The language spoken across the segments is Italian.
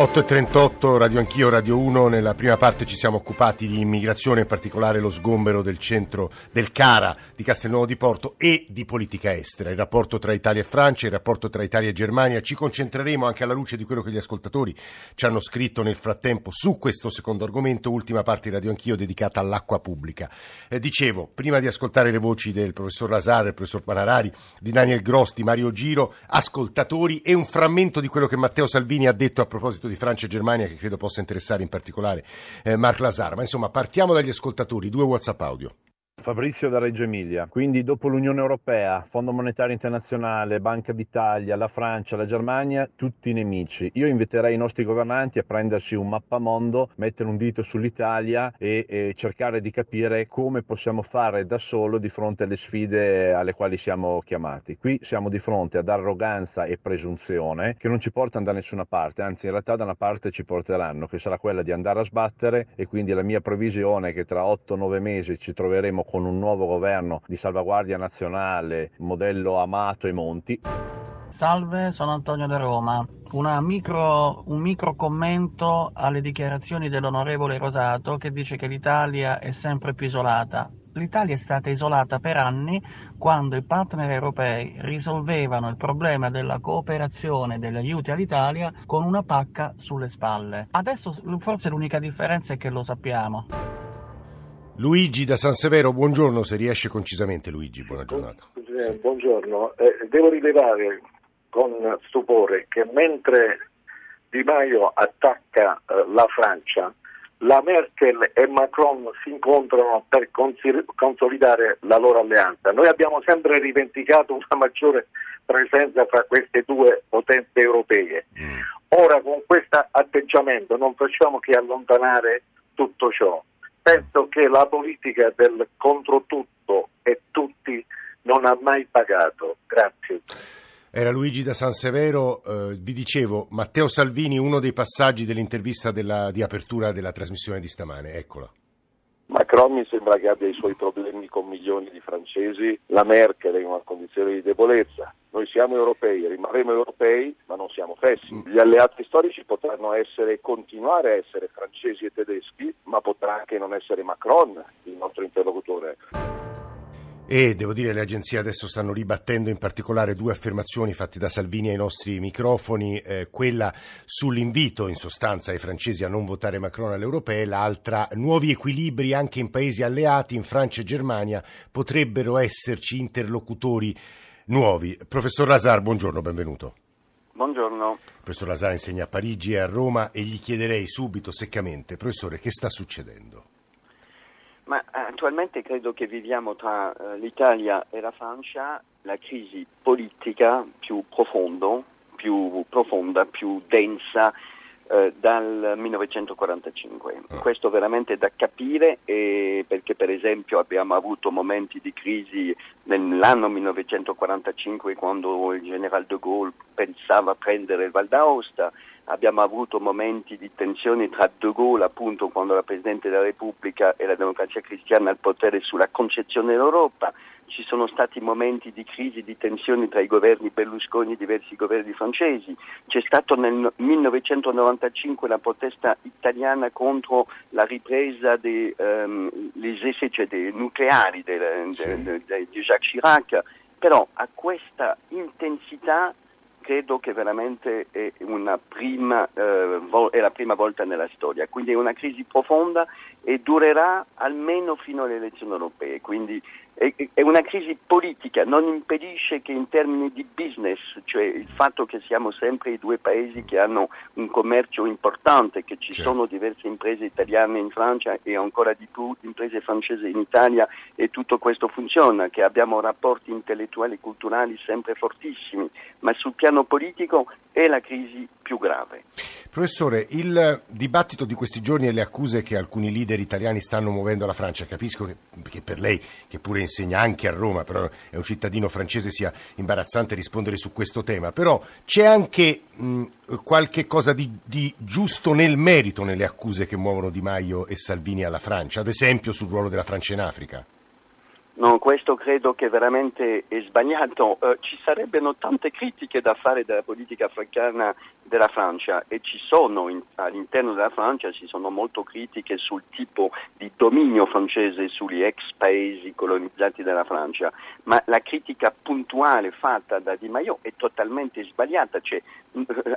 8.38, Radio Anch'io, Radio 1. Nella prima parte ci siamo occupati di immigrazione, in particolare lo sgombero del centro del Cara di Castelnuovo di Porto e di politica estera, il rapporto tra Italia e Francia, il rapporto tra Italia e Germania. Ci concentreremo anche alla luce di quello che gli ascoltatori ci hanno scritto nel frattempo su questo secondo argomento, ultima parte di Radio Anch'io dedicata all'acqua pubblica. Eh, dicevo, prima di ascoltare le voci del professor Lazar, del professor Panarari, di Daniel Gross, di Mario Giro, ascoltatori e un frammento di quello che Matteo Salvini ha detto a proposito di Francia e Germania che credo possa interessare in particolare eh, Marc Lazar. Ma insomma, partiamo dagli ascoltatori, due WhatsApp audio. Fabrizio da Reggio Emilia. Quindi dopo l'Unione Europea, Fondo Monetario Internazionale, Banca d'Italia, la Francia, la Germania, tutti nemici. Io inviterei i nostri governanti a prendersi un mappamondo, mettere un dito sull'Italia e, e cercare di capire come possiamo fare da solo di fronte alle sfide alle quali siamo chiamati. Qui siamo di fronte ad arroganza e presunzione che non ci portano da nessuna parte, anzi in realtà da una parte ci porteranno, che sarà quella di andare a sbattere e quindi la mia previsione è che tra 8-9 mesi ci troveremo con un nuovo governo di salvaguardia nazionale, modello Amato e Monti. Salve, sono Antonio da Roma. Micro, un micro commento alle dichiarazioni dell'onorevole Rosato che dice che l'Italia è sempre più isolata. L'Italia è stata isolata per anni quando i partner europei risolvevano il problema della cooperazione e degli aiuti all'Italia con una pacca sulle spalle. Adesso forse l'unica differenza è che lo sappiamo. Luigi da San Severo, buongiorno, se riesce concisamente Luigi, buona giornata. Eh, buongiorno, eh, devo rilevare con stupore che mentre Di Maio attacca eh, la Francia, la Merkel e Macron si incontrano per consolidare la loro alleanza. Noi abbiamo sempre rivendicato una maggiore presenza fra queste due potenze europee. Mm. Ora con questo atteggiamento non facciamo che allontanare tutto ciò penso che la politica del contro tutto e tutti non ha mai pagato. Grazie. Era Luigi da San Severo, eh, vi dicevo, Matteo Salvini, uno dei passaggi dell'intervista della, di apertura della trasmissione di stamane, eccola. Macron mi sembra che abbia i suoi problemi con milioni di francesi, la Merkel è in una condizione di debolezza. Noi siamo europei, rimarremo europei, ma non siamo fessi. Mm. Gli alleati storici potranno essere, continuare a essere francesi e tedeschi, ma potrà anche non essere Macron il nostro interlocutore e devo dire le agenzie adesso stanno ribattendo in particolare due affermazioni fatte da Salvini ai nostri microfoni, eh, quella sull'invito in sostanza ai francesi a non votare Macron alle europee, l'altra nuovi equilibri anche in paesi alleati, in Francia e Germania, potrebbero esserci interlocutori nuovi. Professor Lazar, buongiorno, benvenuto. Buongiorno. Professor Lazar insegna a Parigi e a Roma e gli chiederei subito, seccamente, professore, che sta succedendo? Ma eh, attualmente credo che viviamo tra uh, l'Italia e la Francia la crisi politica più, profondo, più profonda, più densa uh, dal 1945. Ah. Questo veramente da capire eh, perché per esempio abbiamo avuto momenti di crisi nell'anno 1945 quando il generale de Gaulle pensava a prendere il Val d'Aosta abbiamo avuto momenti di tensione tra De Gaulle, appunto, quando era Presidente della Repubblica e la democrazia cristiana al potere sulla concezione dell'Europa, ci sono stati momenti di crisi, di tensione tra i governi Berlusconi e diversi governi francesi, c'è stato nel 1995 la protesta italiana contro la ripresa dei um, cioè nucleari di Jacques Chirac, però a questa intensità credo che veramente è, prima, eh, è, la prima volta nella storia, quindi è una crisi profonda e durerà almeno fino alle elezioni europee, quindi è una crisi politica, non impedisce che in termini di business, cioè il fatto che siamo sempre i due paesi che hanno un commercio importante, che ci certo. sono diverse imprese italiane in Francia e ancora di più imprese francesi in Italia e tutto questo funziona, che abbiamo rapporti intellettuali e culturali sempre fortissimi, ma sul piano politico è la crisi più grave. Professore, il dibattito di questi giorni e le accuse che alcuni leader italiani stanno muovendo alla Francia, capisco che, che per lei, che pure insegna anche a Roma, però è un cittadino francese, sia imbarazzante rispondere su questo tema, però c'è anche mh, qualche cosa di, di giusto nel merito nelle accuse che muovono Di Maio e Salvini alla Francia, ad esempio sul ruolo della Francia in Africa. No, questo credo che veramente è sbagliato. Uh, ci sarebbero tante critiche da fare della politica africana della Francia e ci sono in, all'interno della Francia ci sono molte critiche sul tipo di dominio francese sugli ex paesi colonizzati dalla Francia, ma la critica puntuale fatta da Di Maio è totalmente sbagliata, cioè,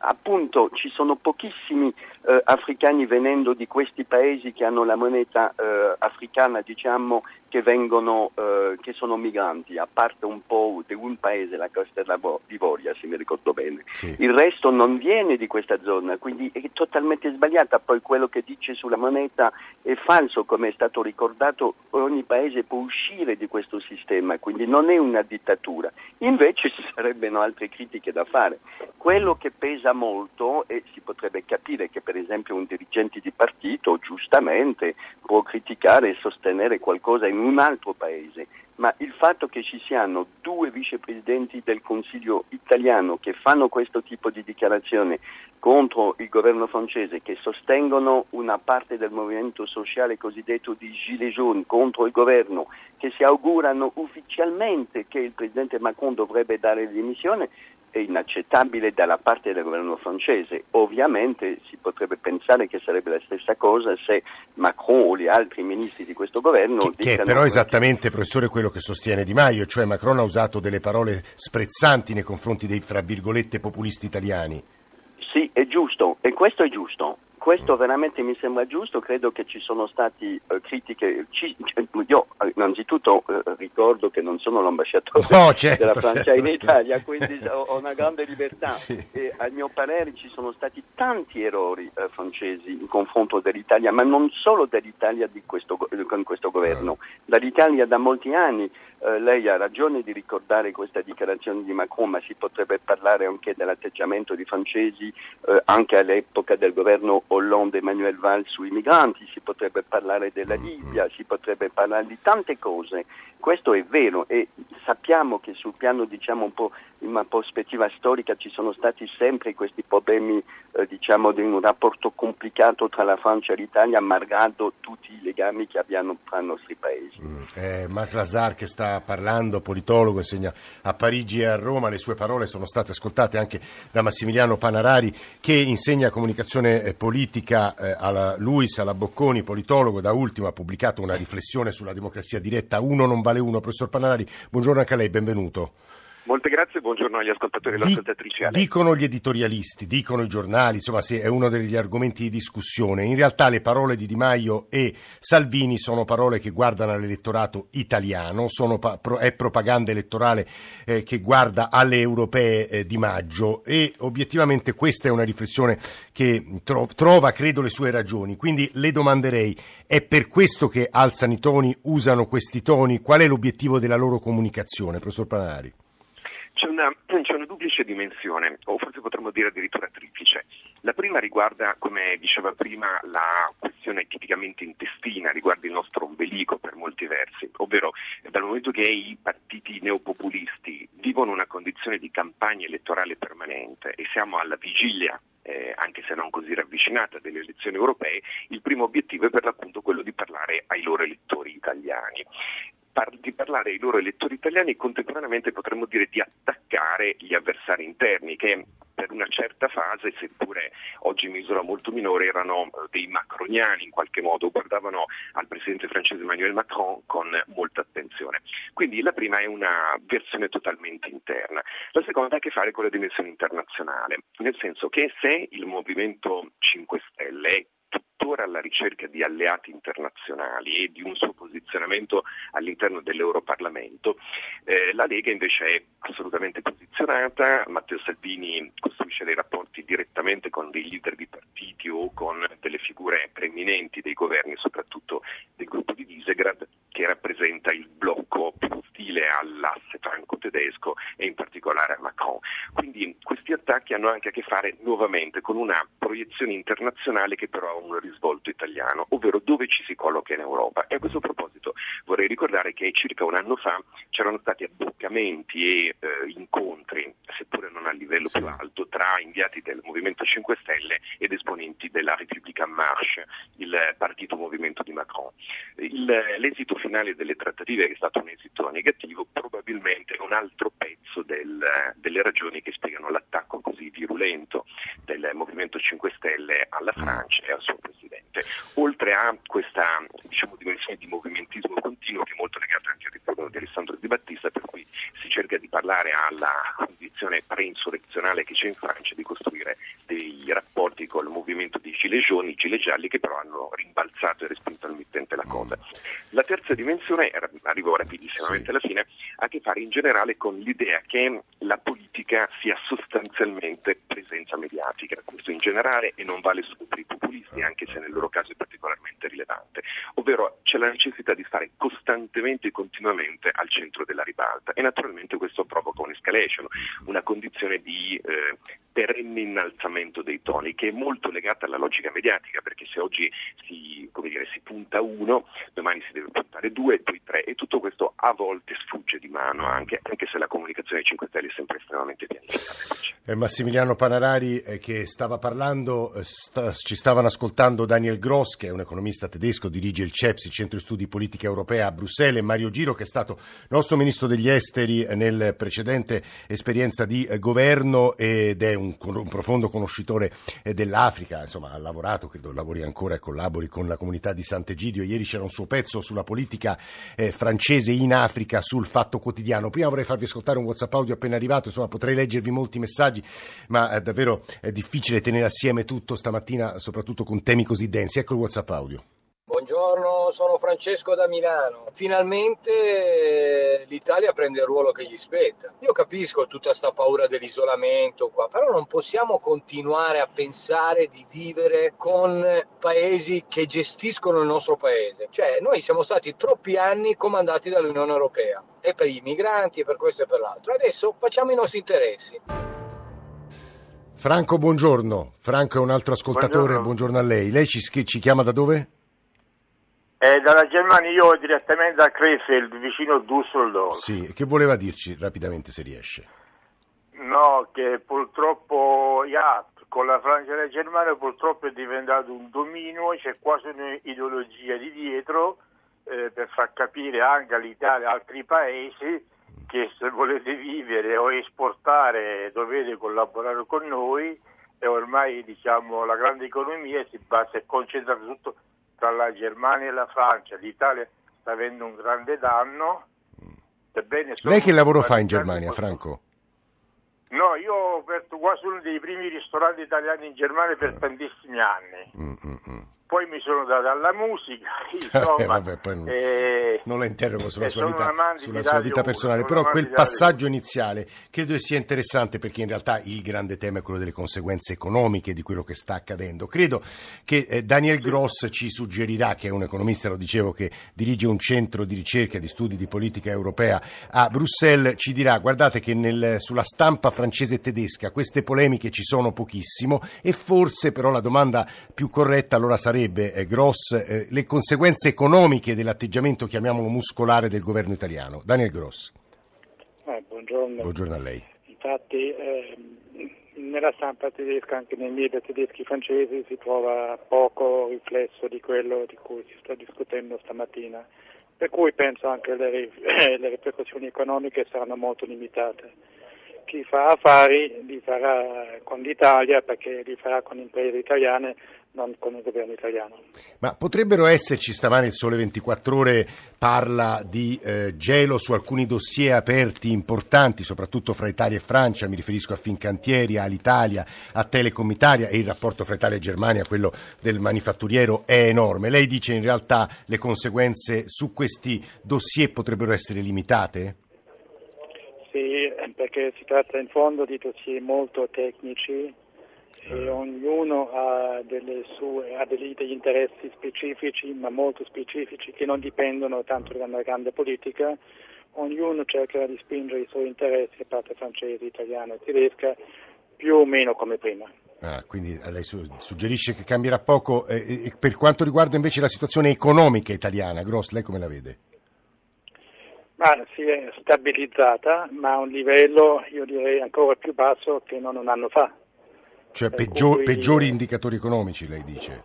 appunto ci sono pochissimi eh, africani venendo di questi paesi che hanno la moneta eh, africana diciamo che vengono eh, che sono migranti, a parte un po' di un paese, la Costa d'Ivoria, se mi ricordo bene. Sì. Il resto non viene di questa zona, quindi è totalmente sbagliata. Poi quello che dice sulla moneta è falso, come è stato ricordato, ogni paese può uscire di questo sistema, quindi non è una dittatura. Invece ci sarebbero altre critiche da fare. Quello che pesa molto, e si potrebbe capire che esempio un dirigente di partito giustamente può criticare e sostenere qualcosa in un altro paese, ma il fatto che ci siano due vicepresidenti del Consiglio italiano che fanno questo tipo di dichiarazione contro il governo francese, che sostengono una parte del movimento sociale cosiddetto di Gilets jaunes contro il governo, che si augurano ufficialmente che il presidente Macron dovrebbe dare le dimissioni, è inaccettabile dalla parte del governo francese. Ovviamente si potrebbe pensare che sarebbe la stessa cosa se Macron o gli altri ministri di questo governo... Che, che è però esattamente, professore, quello che sostiene Di Maio, cioè Macron ha usato delle parole sprezzanti nei confronti dei, fra virgolette, populisti italiani. Sì, è giusto, e questo è giusto. Questo veramente mi sembra giusto, credo che ci sono state uh, critiche, ci, io eh, innanzitutto uh, ricordo che non sono l'ambasciatore no, certo, della Francia certo. in Italia, quindi ho una grande libertà sì. e a mio parere ci sono stati tanti errori uh, francesi in confronto dell'Italia, ma non solo dell'Italia di questo, con questo governo, dall'Italia da molti anni. lei ha ragione di ricordare questa dichiarazione di Macron, ma si potrebbe parlare anche dell'atteggiamento dei francesi anche all'epoca del governo Hollande Emmanuel Valls sui migranti, si potrebbe parlare della mm-hmm. Libia, si potrebbe parlare di tante cose. Questo è vero e sappiamo che sul piano diciamo un po' in una prospettiva storica ci sono stati sempre questi problemi eh, diciamo di un rapporto complicato tra la Francia e l'Italia, malgrado tutti i legami che abbiamo tra i nostri paesi. Mm. Eh, Marc Lazar che sta parlando, politologo, insegna a Parigi e a Roma, le sue parole sono state ascoltate anche da Massimiliano Panarari che insegna comunicazione eh, politica eh, alla Luis, alla Bocconi, politologo, da ultimo ha pubblicato una riflessione sulla democrazia diretta, uno non vale uno. Professor Panarari, buongiorno anche a lei, benvenuto. Molte grazie, buongiorno agli ascoltatori e alle ascoltatrici. Dicono gli editorialisti, dicono i giornali, insomma sì, è uno degli argomenti di discussione. In realtà le parole di Di Maio e Salvini sono parole che guardano all'elettorato italiano, pa- è propaganda elettorale eh, che guarda alle europee eh, di maggio e obiettivamente questa è una riflessione che tro- trova, credo, le sue ragioni. Quindi le domanderei, è per questo che alzano i toni, usano questi toni? Qual è l'obiettivo della loro comunicazione, professor Panari? C'è una, c'è una, duplice dimensione, o forse potremmo dire addirittura triplice. La prima riguarda, come diceva prima, la questione tipicamente intestina, riguarda il nostro ombelico per molti versi, ovvero dal momento che i partiti neopopulisti vivono una condizione di campagna elettorale permanente e siamo alla vigilia eh, anche se non così ravvicinata, delle elezioni europee, il primo obiettivo è per l'appunto quello di parlare ai loro elettori italiani par- di parlare ai loro elettori italiani e contemporaneamente potremmo dire di attaccare gli avversari interni che per una certa fase, seppure oggi in misura molto minore, erano eh, dei macroniani in qualche modo, guardavano al presidente francese Emmanuel Macron con molta attenzione. Quindi la prima è una versione totalmente interna, la seconda ha a che fare con la dimensione internazionale, nel senso che se il Movimento 5 Stelle tuttora alla ricerca di alleati internazionali e di un suo posizionamento all'interno dell'Europarlamento. Eh, la Lega invece è assolutamente posizionata, Matteo Salvini costruisce dei rapporti direttamente con dei leader di partiti o con delle figure preeminenti dei governi, soprattutto del gruppo di Visegrad, che rappresenta il blocco più ostile all'asse franco-tedesco e in particolare a Macron. Quindi questi attacchi hanno anche a che fare nuovamente con una proiezione internazionale che però ha un risvolto italiano, ovvero dove ci si colloca in Europa. E a questo proposito vorrei ricordare che circa un anno fa c'erano stati abboccamenti e eh, incontri, seppure non a livello più alto, tra inviati del Movimento 5 Stelle ed esponenti della Repubblica Marche, il partito movimento di Macron. Il, l'esito finale delle trattative, che è stato un esito negativo, probabilmente un altro pezzo del, delle ragioni che spiegano l'attacco così virulento del Movimento 5 Stelle alla mm. Francia e al suo Presidente. Oltre a questa diciamo, dimensione di movimentismo continuo che è molto legato anche al ritorno di Alessandro Di Battista, per cui si cerca di parlare alla condizione pre-insurrezionale che c'è in Francia di costruire dei rapporti col movimento dei gilet jaune, i gilet gialli che però hanno rimbalzato e respinto al mittente la cosa. La terza dimensione, arrivo rapidissimamente alla fine, ha a che fare in generale con l'idea che la politica sia sostanzialmente presenza mediatica, questo in generale e non vale solo per i populisti, anche se nel loro caso è particolarmente rilevante, ovvero c'è la necessità di stare costantemente e continuamente al centro della ribalta e naturalmente questo provoca un'escalation, una condizione di eh, perenne innalzamento dei toni che è molto legata alla logica mediatica perché se oggi si, dire, si punta uno, domani si deve puntare due, poi tre e tutto questo a volte sfugge di mano anche, anche se la comunicazione 5 Stelle è sempre estremamente pianificata. Eh, Massimiliano Panarari eh, che stava parlando, eh, sta, ci stavano ascoltando Daniel Gross che è un economista tedesco, dirige il CEPS, il Centro Studi Politica Europea Bruxelles Mario Giro che è stato nostro ministro degli esteri nel precedente esperienza di eh, governo ed è un, un profondo conoscitore eh, dell'Africa, insomma ha lavorato, credo lavori ancora e collabori con la comunità di Sant'Egidio. Ieri c'era un suo pezzo sulla politica eh, francese in Africa sul Fatto Quotidiano. Prima vorrei farvi ascoltare un WhatsApp audio appena arrivato, insomma potrei leggervi molti messaggi, ma è davvero è difficile tenere assieme tutto stamattina, soprattutto con temi così densi. Ecco il WhatsApp audio. Buongiorno, sono Francesco da Milano. Finalmente eh, l'Italia prende il ruolo che gli spetta. Io capisco tutta questa paura dell'isolamento qua, però non possiamo continuare a pensare di vivere con paesi che gestiscono il nostro paese. Cioè, noi siamo stati troppi anni comandati dall'Unione Europea e per gli migranti e per questo e per l'altro. Adesso facciamo i nostri interessi. Franco, buongiorno. Franco è un altro ascoltatore, buongiorno, buongiorno a lei. Lei ci, ci chiama da dove? Eh, dalla Germania io direttamente da Krefeld, vicino a Düsseldorf. Sì, che voleva dirci rapidamente se riesce? No, che purtroppo ja, con la Francia e la Germania purtroppo è diventato un dominio, c'è quasi un'ideologia di dietro eh, per far capire anche all'Italia e altri paesi che se volete vivere o esportare dovete collaborare con noi e ormai diciamo la grande economia si basa e concentra tutto tra la Germania e la Francia, l'Italia sta avendo un grande danno. Ebbene, Lei che lavoro fa in Germania, Franco? No, io ho aperto quasi uno dei primi ristoranti italiani in Germania per ah. tantissimi anni. Mm, mm, mm poi mi sono dato alla musica, insomma, eh, vabbè, non, eh, non, la interrogo sulla sua vita, sulla sua vita personale, però quel passaggio iniziale credo sia interessante perché in realtà il grande tema è quello delle conseguenze economiche di quello che sta accadendo. Credo che eh, Daniel Gross ci suggerirà, che è un economista, lo dicevo, che dirige un centro di ricerca di studi di politica europea a Bruxelles, ci dirà guardate che nel, sulla stampa francese e tedesca queste polemiche ci sono pochissimo e forse però la domanda più corretta allora sarebbe sarebbe, eh, Gross, eh, le conseguenze economiche dell'atteggiamento, chiamiamolo muscolare, del governo italiano. Daniel Gross. Eh, buongiorno. Buongiorno a lei. Infatti, ehm, nella stampa tedesca, anche nei media tedeschi e francesi, si trova poco riflesso di quello di cui si sta discutendo stamattina. Per cui penso anche che le, le ripercussioni economiche saranno molto limitate chi fa affari li farà con l'Italia perché li farà con imprese italiane, non con il governo italiano. Ma potrebbero esserci, stamani il Sole 24 Ore parla di eh, gelo su alcuni dossier aperti importanti, soprattutto fra Italia e Francia, mi riferisco a Fincantieri, all'Italia, a Telecom Italia e il rapporto fra Italia e Germania, quello del manifatturiero, è enorme. Lei dice in realtà le conseguenze su questi dossier potrebbero essere limitate? Sì, perché si tratta in fondo di dossier molto tecnici e eh. ognuno ha, sue, ha degli, interessi specifici, ma molto specifici, che non dipendono tanto dalla grande politica. Ognuno cercherà di spingere i suoi interessi, a parte francese, italiana e tedesca, più o meno come prima. Ah, quindi lei suggerisce che cambierà poco. Eh, per quanto riguarda invece la situazione economica italiana, Gross, lei come la vede? Ma si è stabilizzata, ma a un livello, io direi, ancora più basso che non un anno fa. Cioè peggior, cui... peggiori indicatori economici, lei dice?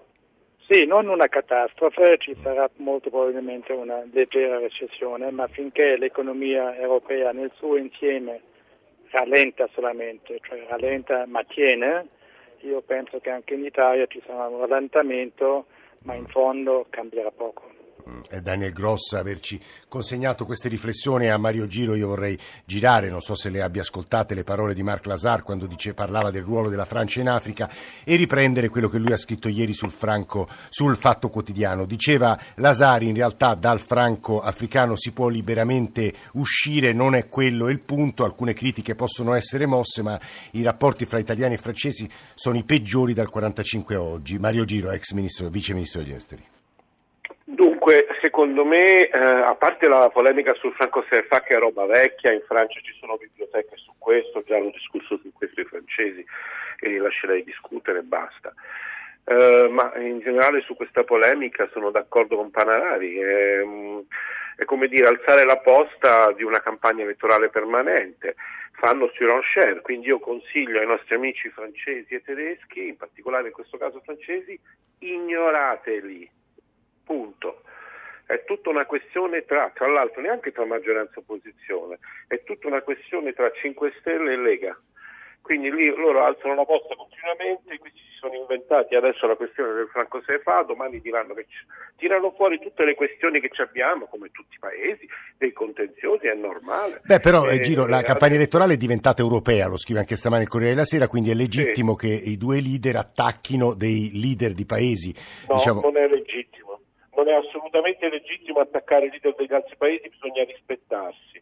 Sì, non una catastrofe, ci sarà molto probabilmente una leggera recessione, ma finché l'economia europea nel suo insieme rallenta solamente, cioè rallenta ma tiene, io penso che anche in Italia ci sarà un rallentamento, ma in fondo cambierà poco. Mm, e Daniel Gross averci consegnato queste riflessioni a Mario Giro io vorrei girare, non so se le abbia ascoltate le parole di Marc Lazar quando dice, parlava del ruolo della Francia in Africa e riprendere quello che lui ha scritto ieri sul, franco, sul Fatto Quotidiano. Diceva Lazar in realtà dal franco africano si può liberamente uscire, non è quello il punto, alcune critiche possono essere mosse ma i rapporti fra italiani e francesi sono i peggiori dal 1945 a oggi. Mario Giro, ex ministro, vice ministro degli esteri. Dunque, secondo me, eh, a parte la polemica sul franco CFA che è roba vecchia, in Francia ci sono biblioteche su questo, già hanno discusso su questo i francesi e li lascerei discutere e basta. Uh, ma in generale su questa polemica sono d'accordo con Panarari, è, è, come dire alzare la posta di una campagna elettorale permanente, fanno surenchère, quindi io consiglio ai nostri amici francesi e tedeschi, in particolare in questo caso francesi, ignorateli, punto. È tutta una questione tra, tra l'altro neanche tra maggioranza e opposizione, è tutta una questione tra 5 Stelle e Lega. Quindi lì loro alzano la posta continuamente, questi si sono inventati adesso la questione del Franco Sefa, domani diranno che tirano fuori tutte le questioni che abbiamo, come tutti i paesi, dei contenziosi, è normale. Beh, però, eh, Giro, la campagna elettorale è diventata europea, lo scrive anche stamani il Corriere della Sera, quindi è legittimo sì. che i due leader attacchino dei leader di paesi. No, diciamo... non è legittimo non è assolutamente legittimo attaccare i leader degli altri paesi, bisogna rispettarsi,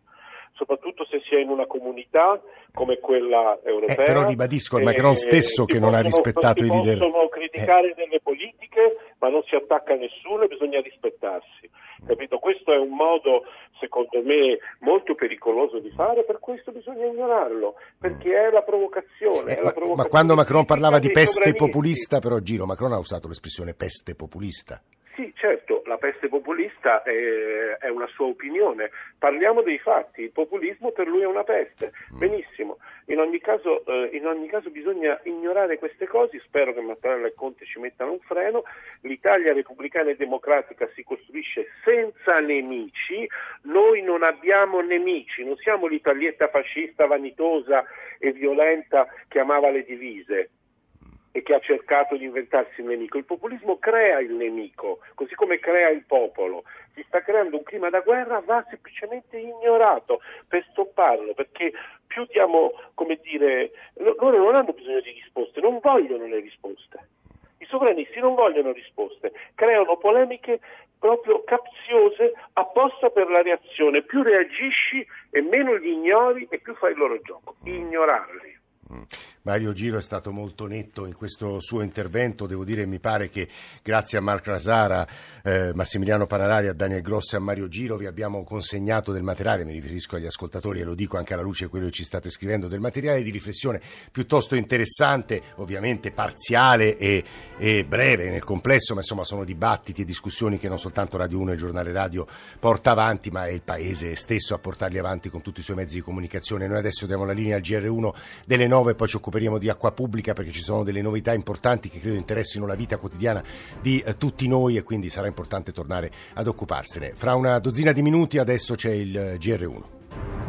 soprattutto se si è in una comunità come quella europea. Eh, però ribadisco, è Macron stesso che non ha rispettato i leader. Possono criticare eh. delle politiche, ma non si attacca a nessuno e bisogna rispettarsi. Capito? Questo è un modo, secondo me, molto pericoloso di fare, per questo bisogna ignorarlo, perché è la provocazione. Eh, è ma, la provocazione ma, quando Macron parlava di peste populista, però Giro, Macron ha usato l'espressione peste populista. La peste populista è, è, una sua opinione. Parliamo dei fatti, il populismo per lui è una peste. Mm. Benissimo, in ogni caso, eh, in ogni caso bisogna ignorare queste cose, spero che Mattarella e Conte ci mettano un freno. L'Italia repubblicana e democratica si costruisce senza nemici, noi non abbiamo nemici, non siamo l'Italietta fascista vanitosa e violenta che amava le divise e che ha cercato di inventarsi il nemico. Il populismo crea il nemico, così come crea il popolo. Si sta creando un clima da guerra, va semplicemente ignorato per stopparlo, perché più diamo, come dire, loro non hanno bisogno di risposte, non vogliono le risposte. I sovranisti non vogliono risposte, creano polemiche proprio capziose apposta per la reazione. Più reagisci e meno li ignori e più fai il loro gioco. Ignorarli. Mario Giro è stato molto netto in questo suo intervento, devo dire mi pare che grazie a Marc Rasara, eh, Massimiliano Panarari, a Daniel Grosso e a Mario Giro vi abbiamo consegnato del materiale, mi riferisco agli ascoltatori e lo dico anche alla luce di quello che ci state scrivendo, del materiale di riflessione piuttosto interessante, ovviamente parziale e, e breve nel complesso, ma insomma sono dibattiti e discussioni che non soltanto Radio 1 e giornale radio porta avanti, ma è il Paese stesso a portarli avanti con tutti i suoi mezzi di comunicazione. Noi adesso diamo la linea al GR1 delle 9 e poi ci occupiamo occuperemo di acqua pubblica perché ci sono delle novità importanti che credo interessino la vita quotidiana di eh, tutti noi e quindi sarà importante tornare ad occuparsene. Fra una dozzina di minuti adesso c'è il eh, GR1.